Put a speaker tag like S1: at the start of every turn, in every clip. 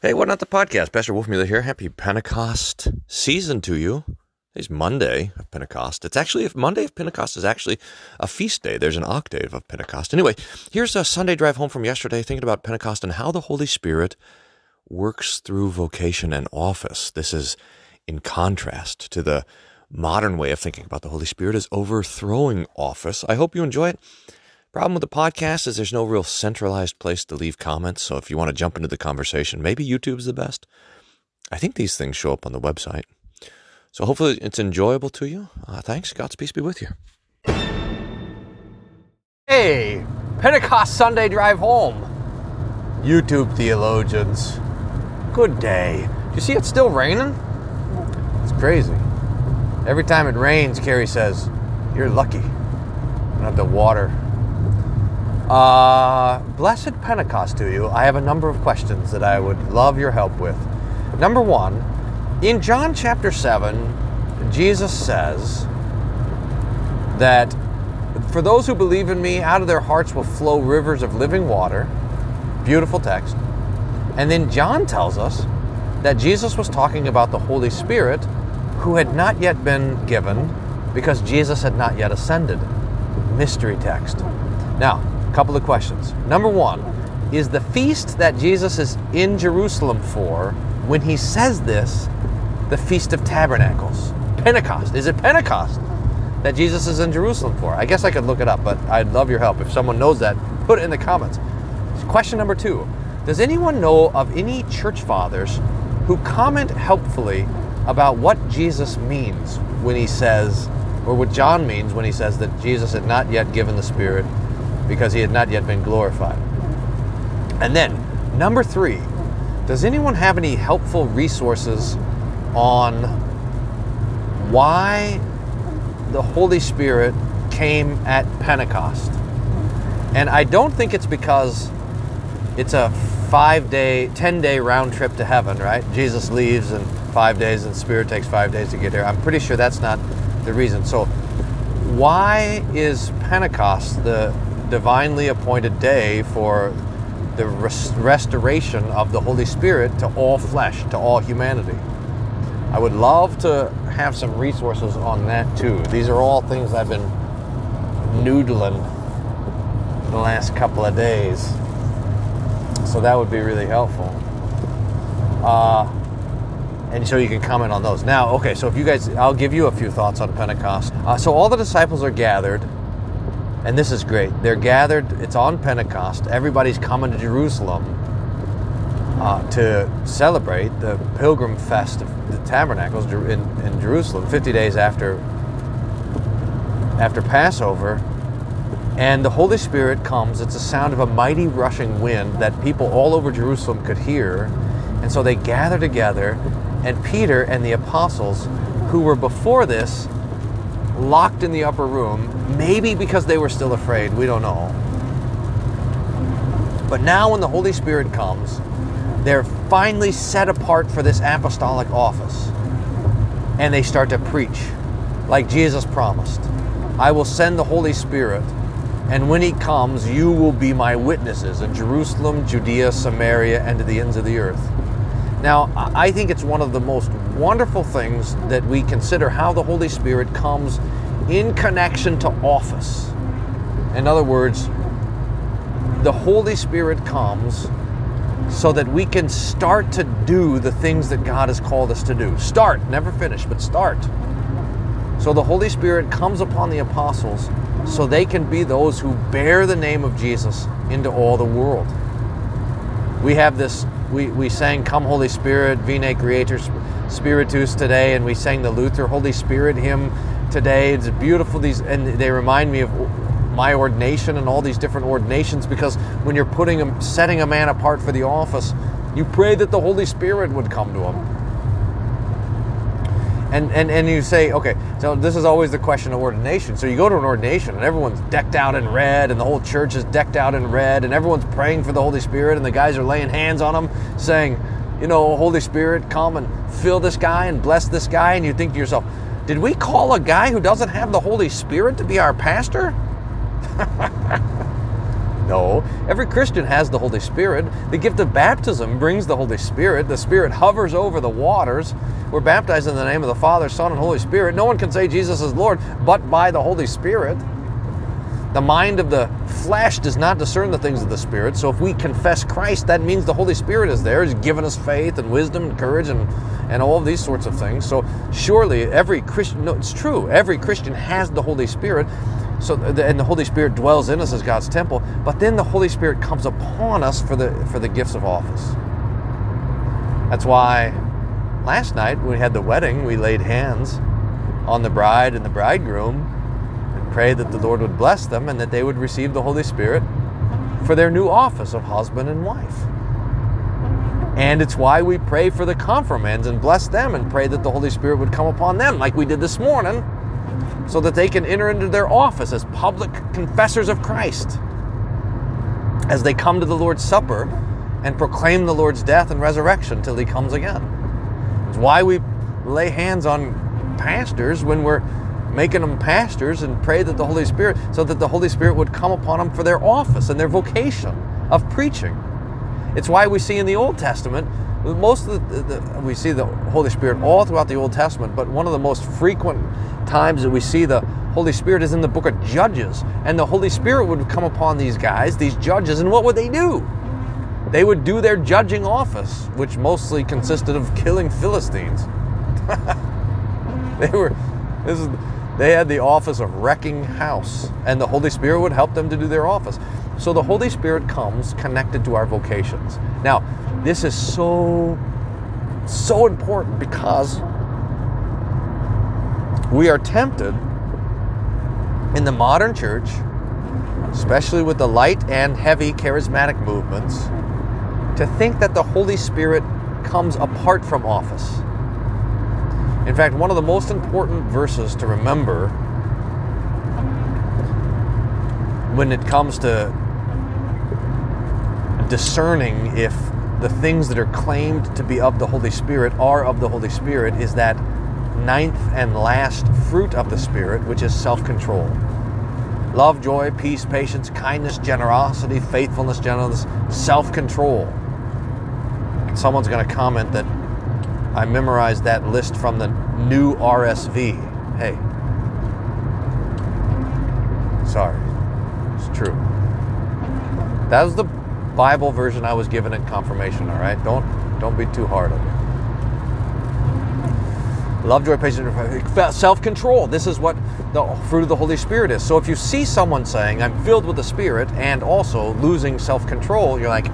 S1: Hey, Whatnot the podcast? Pastor Wolfmueller here. Happy Pentecost season to you. It's Monday of Pentecost. It's actually if Monday of Pentecost is actually a feast day. There's an octave of Pentecost. Anyway, here's a Sunday drive home from yesterday, thinking about Pentecost and how the Holy Spirit works through vocation and office. This is in contrast to the modern way of thinking about the Holy Spirit as overthrowing office. I hope you enjoy it. Problem with the podcast is there's no real centralized place to leave comments. So if you want to jump into the conversation, maybe YouTube's the best. I think these things show up on the website. So hopefully it's enjoyable to you. Uh, thanks. God's peace be with you.
S2: Hey, Pentecost Sunday drive home. YouTube theologians, good day. Do you see it's still raining? It's crazy. Every time it rains, Carrie says, You're lucky. Have the water uh, blessed Pentecost to you. I have a number of questions that I would love your help with. Number one, in John chapter 7, Jesus says that for those who believe in me, out of their hearts will flow rivers of living water. Beautiful text. And then John tells us that Jesus was talking about the Holy Spirit who had not yet been given because Jesus had not yet ascended. Mystery text. Now, a couple of questions. Number one, is the feast that Jesus is in Jerusalem for, when he says this, the Feast of Tabernacles? Pentecost. Is it Pentecost that Jesus is in Jerusalem for? I guess I could look it up, but I'd love your help. If someone knows that, put it in the comments. Question number two Does anyone know of any church fathers who comment helpfully about what Jesus means when he says, or what John means when he says that Jesus had not yet given the Spirit because he had not yet been glorified. And then, number three, does anyone have any helpful resources on why the Holy Spirit came at Pentecost? And I don't think it's because it's a five day, 10 day round trip to heaven, right? Jesus leaves in five days and the Spirit takes five days to get here. I'm pretty sure that's not the reason. So, why is Pentecost the divinely appointed day for the res- restoration of the Holy Spirit to all flesh, to all humanity. I would love to have some resources on that too. These are all things I've been noodling the last couple of days. So that would be really helpful. Uh, and so you can comment on those. Now, okay, so if you guys, I'll give you a few thoughts on Pentecost. Uh, so all the disciples are gathered and this is great. They're gathered, it's on Pentecost. Everybody's coming to Jerusalem uh, to celebrate the pilgrim fest of the tabernacles in, in Jerusalem, 50 days after, after Passover. And the Holy Spirit comes. It's a sound of a mighty rushing wind that people all over Jerusalem could hear. And so they gather together, and Peter and the apostles, who were before this locked in the upper room, maybe because they were still afraid, we don't know. But now, when the Holy Spirit comes, they're finally set apart for this apostolic office. And they start to preach, like Jesus promised I will send the Holy Spirit, and when He comes, you will be my witnesses in Jerusalem, Judea, Samaria, and to the ends of the earth. Now, I think it's one of the most wonderful things that we consider how the Holy Spirit comes in connection to office. In other words, the Holy Spirit comes so that we can start to do the things that God has called us to do. Start, never finish, but start. So the Holy Spirit comes upon the apostles so they can be those who bear the name of Jesus into all the world. We have this we, we sang Come Holy Spirit, Veni Creator Spiritus today, and we sang the Luther Holy Spirit hymn today. It's beautiful, these, and they remind me of my ordination and all these different ordinations because when you're putting a, setting a man apart for the office, you pray that the Holy Spirit would come to him and, and, and you say, okay, so this is always the question of ordination. So you go to an ordination and everyone's decked out in red and the whole church is decked out in red and everyone's praying for the Holy Spirit and the guys are laying hands on them saying, you know, Holy Spirit, come and fill this guy and bless this guy. And you think to yourself, did we call a guy who doesn't have the Holy Spirit to be our pastor? No. Every Christian has the Holy Spirit. The gift of baptism brings the Holy Spirit. The Spirit hovers over the waters. We're baptized in the name of the Father, Son, and Holy Spirit. No one can say Jesus is Lord but by the Holy Spirit. The mind of the flesh does not discern the things of the Spirit. So if we confess Christ, that means the Holy Spirit is there. He's given us faith and wisdom and courage and, and all of these sorts of things. So surely every Christian, no, it's true, every Christian has the Holy Spirit. So and the Holy Spirit dwells in us as God's temple. But then the Holy Spirit comes upon us for the for the gifts of office. That's why last night when we had the wedding, we laid hands on the bride and the bridegroom pray that the Lord would bless them and that they would receive the Holy Spirit for their new office of husband and wife. And it's why we pray for the confirmands and bless them and pray that the Holy Spirit would come upon them, like we did this morning, so that they can enter into their office as public confessors of Christ as they come to the Lord's Supper and proclaim the Lord's death and resurrection till He comes again. It's why we lay hands on pastors when we're making them pastors and pray that the Holy Spirit, so that the Holy Spirit would come upon them for their office and their vocation of preaching. It's why we see in the Old Testament, most of the, the, we see the Holy Spirit all throughout the Old Testament, but one of the most frequent times that we see the Holy Spirit is in the book of Judges. And the Holy Spirit would come upon these guys, these judges, and what would they do? They would do their judging office, which mostly consisted of killing Philistines. they were, this is, they had the office of wrecking house, and the Holy Spirit would help them to do their office. So the Holy Spirit comes connected to our vocations. Now, this is so, so important because we are tempted in the modern church, especially with the light and heavy charismatic movements, to think that the Holy Spirit comes apart from office. In fact, one of the most important verses to remember when it comes to discerning if the things that are claimed to be of the Holy Spirit are of the Holy Spirit is that ninth and last fruit of the Spirit, which is self control. Love, joy, peace, patience, kindness, generosity, faithfulness, gentleness, self control. Someone's going to comment that I memorized that list from the new RSV. Hey. Sorry. It's true. That was the Bible version I was given at confirmation, all right? Don't don't be too hard on me. Love, joy, patience, self-control. This is what the fruit of the Holy Spirit is. So if you see someone saying, I'm filled with the Spirit, and also losing self-control, you're like,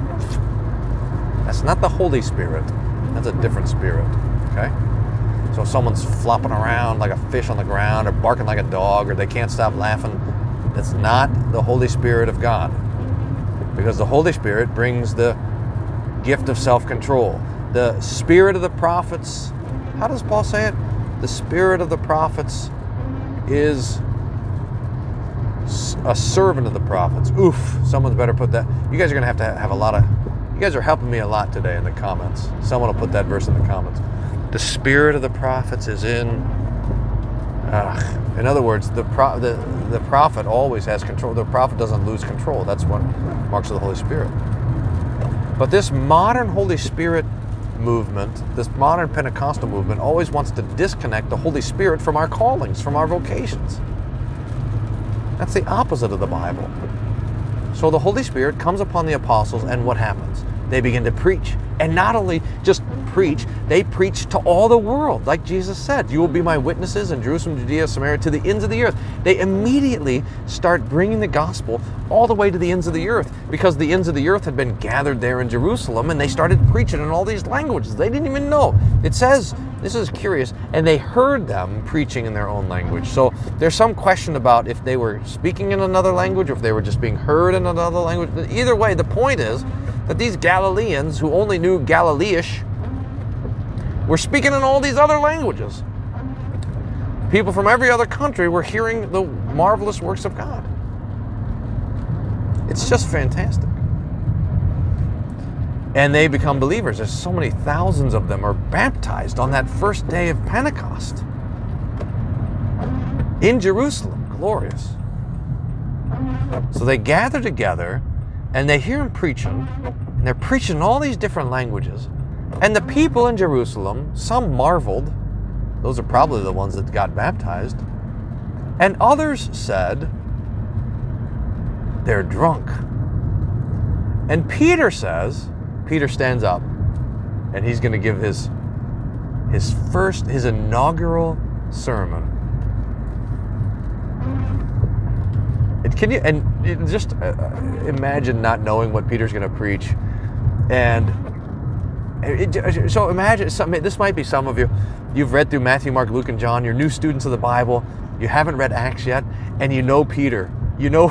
S2: that's not the Holy Spirit. That's a different spirit. Okay? So if someone's flopping around like a fish on the ground or barking like a dog or they can't stop laughing, that's not the Holy Spirit of God. Because the Holy Spirit brings the gift of self control. The spirit of the prophets, how does Paul say it? The spirit of the prophets is a servant of the prophets. Oof, someone's better put that. You guys are going to have to have a lot of you guys are helping me a lot today in the comments. Someone will put that verse in the comments. The spirit of the prophets is in. In other words, the, pro, the the prophet always has control. The prophet doesn't lose control. That's what marks of the Holy Spirit. But this modern Holy Spirit movement, this modern Pentecostal movement, always wants to disconnect the Holy Spirit from our callings, from our vocations. That's the opposite of the Bible. So the Holy Spirit comes upon the apostles, and what happens? They begin to preach. And not only just preach, they preach to all the world. Like Jesus said, You will be my witnesses in Jerusalem, Judea, Samaria, to the ends of the earth. They immediately start bringing the gospel all the way to the ends of the earth because the ends of the earth had been gathered there in Jerusalem and they started preaching in all these languages. They didn't even know. It says this is curious. And they heard them preaching in their own language. So there's some question about if they were speaking in another language or if they were just being heard in another language. Either way, the point is that these Galileans who only knew Galileish were speaking in all these other languages. People from every other country were hearing the marvelous works of God. It's just fantastic and they become believers. There's so many thousands of them are baptized on that first day of Pentecost in Jerusalem. Glorious. So they gather together and they hear him preaching, and they're preaching in all these different languages. And the people in Jerusalem, some marveled, those are probably the ones that got baptized, and others said, they're drunk. And Peter says, Peter stands up, and he's going to give his his first, his inaugural sermon. And can you and just uh, uh, imagine not knowing what Peter's going to preach, and so imagine some, this might be some of you. You've read through Matthew, Mark, Luke, and John. You're new students of the Bible. You haven't read Acts yet, and you know Peter. You know,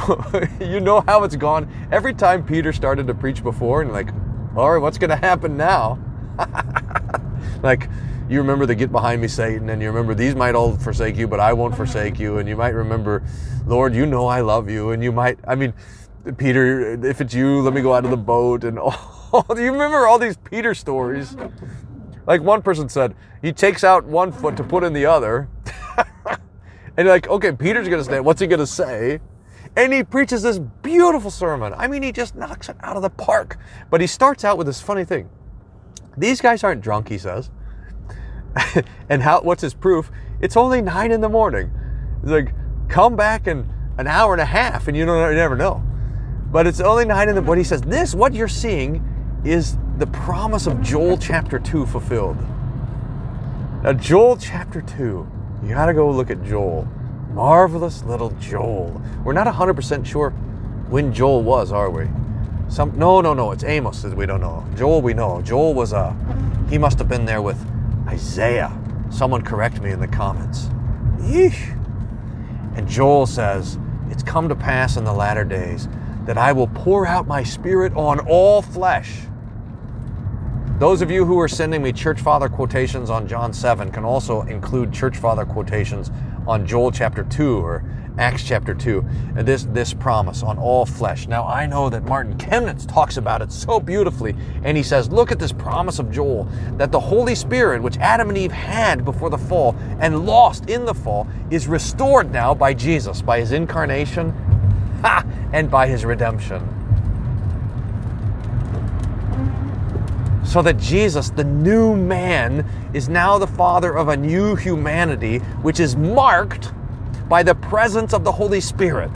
S2: you know how it's gone. Every time Peter started to preach before, and like, all right, what's going to happen now? like, you remember the get behind me, Satan, and you remember these might all forsake you, but I won't forsake you. And you might remember, Lord, you know I love you. And you might, I mean, Peter, if it's you, let me go out of the boat. And all, you remember all these Peter stories? Like one person said, he takes out one foot to put in the other. and you're like, okay, Peter's going to stand. What's he going to say? And he preaches this beautiful sermon. I mean, he just knocks it out of the park. But he starts out with this funny thing. These guys aren't drunk, he says. and how? What's his proof? It's only nine in the morning. It's like, come back in an hour and a half, and you don't you never know. But it's only nine in the. But he says this: what you're seeing is the promise of Joel chapter two fulfilled. Now, Joel chapter two. You got to go look at Joel. Marvelous little Joel. We're not 100% sure when Joel was, are we? Some no, no, no. It's Amos that we don't know. Joel, we know. Joel was a. He must have been there with Isaiah. Someone correct me in the comments. Yeesh. And Joel says, It's come to pass in the latter days that I will pour out my spirit on all flesh. Those of you who are sending me church father quotations on John 7 can also include church father quotations on Joel chapter 2 or Acts chapter 2. And this, this promise on all flesh. Now, I know that Martin Chemnitz talks about it so beautifully. And he says, Look at this promise of Joel that the Holy Spirit, which Adam and Eve had before the fall and lost in the fall, is restored now by Jesus, by his incarnation and by his redemption. so that Jesus, the new man, is now the father of a new humanity, which is marked by the presence of the Holy Spirit.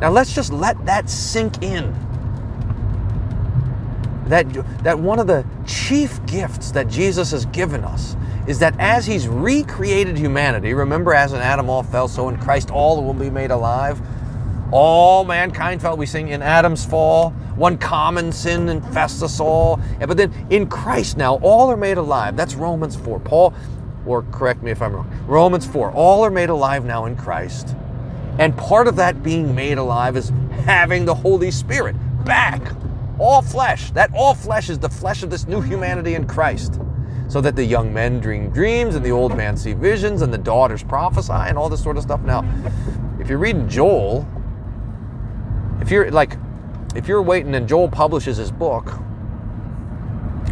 S2: Now let's just let that sink in. That, that one of the chief gifts that Jesus has given us is that as he's recreated humanity, remember as in Adam all fell, so in Christ all will be made alive. All mankind fell, we sing in Adam's fall. One common sin infests us all. But then in Christ now, all are made alive. That's Romans 4. Paul, or correct me if I'm wrong, Romans 4. All are made alive now in Christ. And part of that being made alive is having the Holy Spirit back. All flesh. That all flesh is the flesh of this new humanity in Christ. So that the young men dream dreams and the old man see visions and the daughters prophesy and all this sort of stuff. Now, if you're reading Joel, if you're like if you're waiting and Joel publishes his book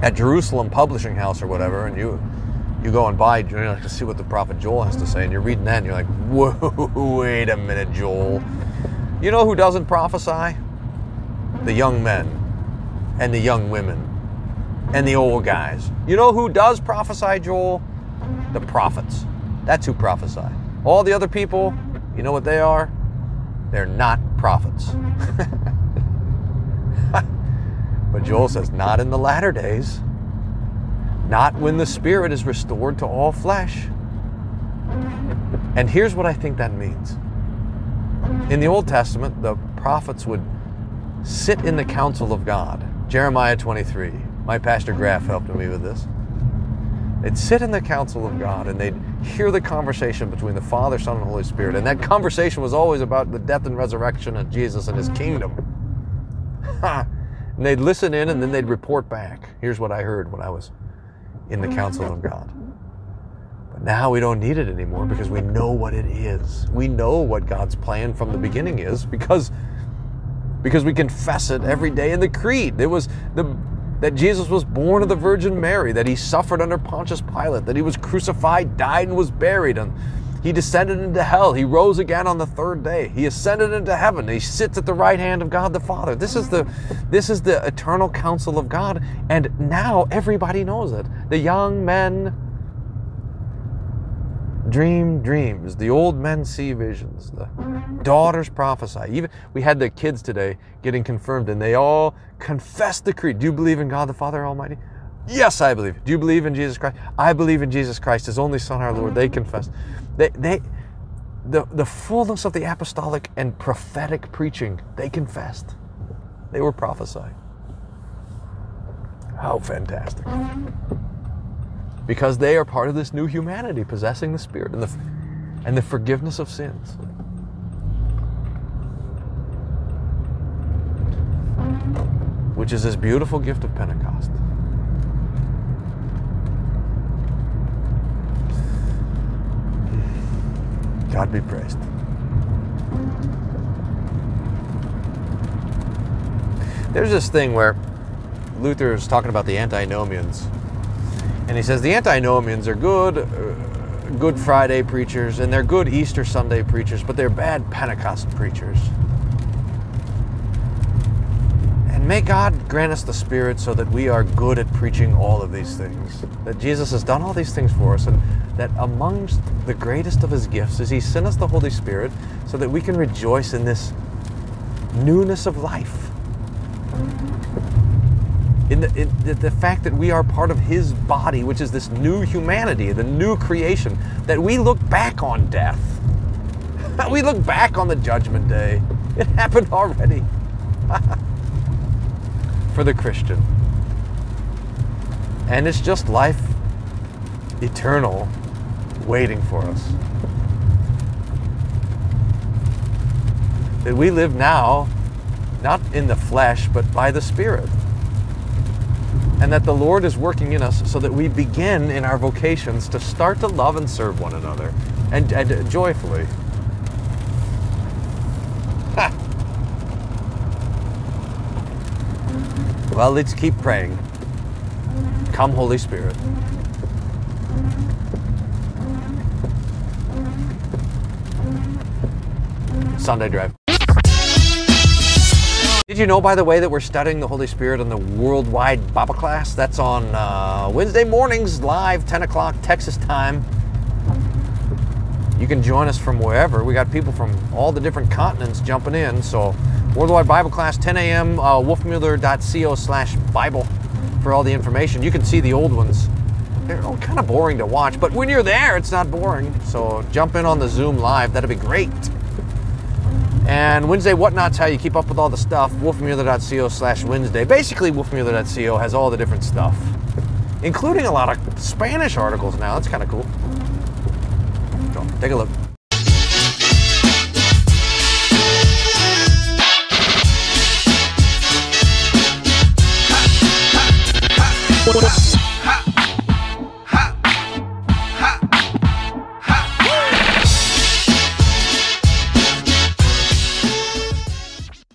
S2: at Jerusalem Publishing House or whatever, and you you go and buy you know, to see what the prophet Joel has to say, and you're reading that, and you're like, whoa, wait a minute, Joel. You know who doesn't prophesy? The young men and the young women and the old guys. You know who does prophesy, Joel? The prophets. That's who prophesy. All the other people, you know what they are? They're not prophets. but Joel says, not in the latter days, not when the Spirit is restored to all flesh. And here's what I think that means. In the Old Testament, the prophets would sit in the council of God. Jeremiah 23. My pastor Graff helped me with this. They'd sit in the council of God and they'd hear the conversation between the Father, Son, and Holy Spirit. And that conversation was always about the death and resurrection of Jesus and his kingdom. and they'd listen in and then they'd report back. Here's what I heard when I was in the council of God. But now we don't need it anymore because we know what it is. We know what God's plan from the beginning is because because we confess it every day in the creed. It was the that Jesus was born of the Virgin Mary, that he suffered under Pontius Pilate, that he was crucified, died, and was buried and He descended into hell. He rose again on the third day. He ascended into heaven. He sits at the right hand of God the Father. This is the this is the eternal counsel of God, and now everybody knows it. The young men dream dreams. The old men see visions. The daughters prophesy. Even we had the kids today getting confirmed, and they all confessed the creed. Do you believe in God the Father Almighty? Yes, I believe. Do you believe in Jesus Christ? I believe in Jesus Christ, His only Son, our Lord. They mm-hmm. confessed. They, they, the, the fullness of the apostolic and prophetic preaching, they confessed. They were prophesying. How fantastic. Mm-hmm. Because they are part of this new humanity, possessing the Spirit and the, and the forgiveness of sins. Which is this beautiful gift of Pentecost. God be praised. There's this thing where Luther is talking about the antinomians, and he says the antinomians are good, uh, good Friday preachers, and they're good Easter Sunday preachers, but they're bad Pentecost preachers. And may God grant us the Spirit so that we are good at preaching all of these things. That Jesus has done all these things for us, and that amongst the greatest of his gifts is he sent us the Holy Spirit so that we can rejoice in this newness of life. In the, in the, the fact that we are part of his body, which is this new humanity, the new creation, that we look back on death. we look back on the judgment day. It happened already. For the Christian. And it's just life eternal waiting for us. That we live now, not in the flesh, but by the Spirit. And that the Lord is working in us so that we begin in our vocations to start to love and serve one another and, and joyfully. Ha. Well, let's keep praying. Come, Holy Spirit. Sunday Drive. Did you know, by the way, that we're studying the Holy Spirit in the Worldwide Bible class? That's on uh, Wednesday mornings, live, 10 o'clock Texas time. You can join us from wherever. We got people from all the different continents jumping in. So, Worldwide Bible class, 10 a.m., uh, wolfmueller.co slash Bible for all the information. You can see the old ones. They're all kind of boring to watch, but when you're there, it's not boring. So, jump in on the Zoom live. That'd be great. And Wednesday Whatnot's how you keep up with all the stuff. Wolfmueller.co slash Wednesday. Basically, Wolfmueller.co has all the different stuff, including a lot of Spanish articles now. That's kind of cool. So, take a look.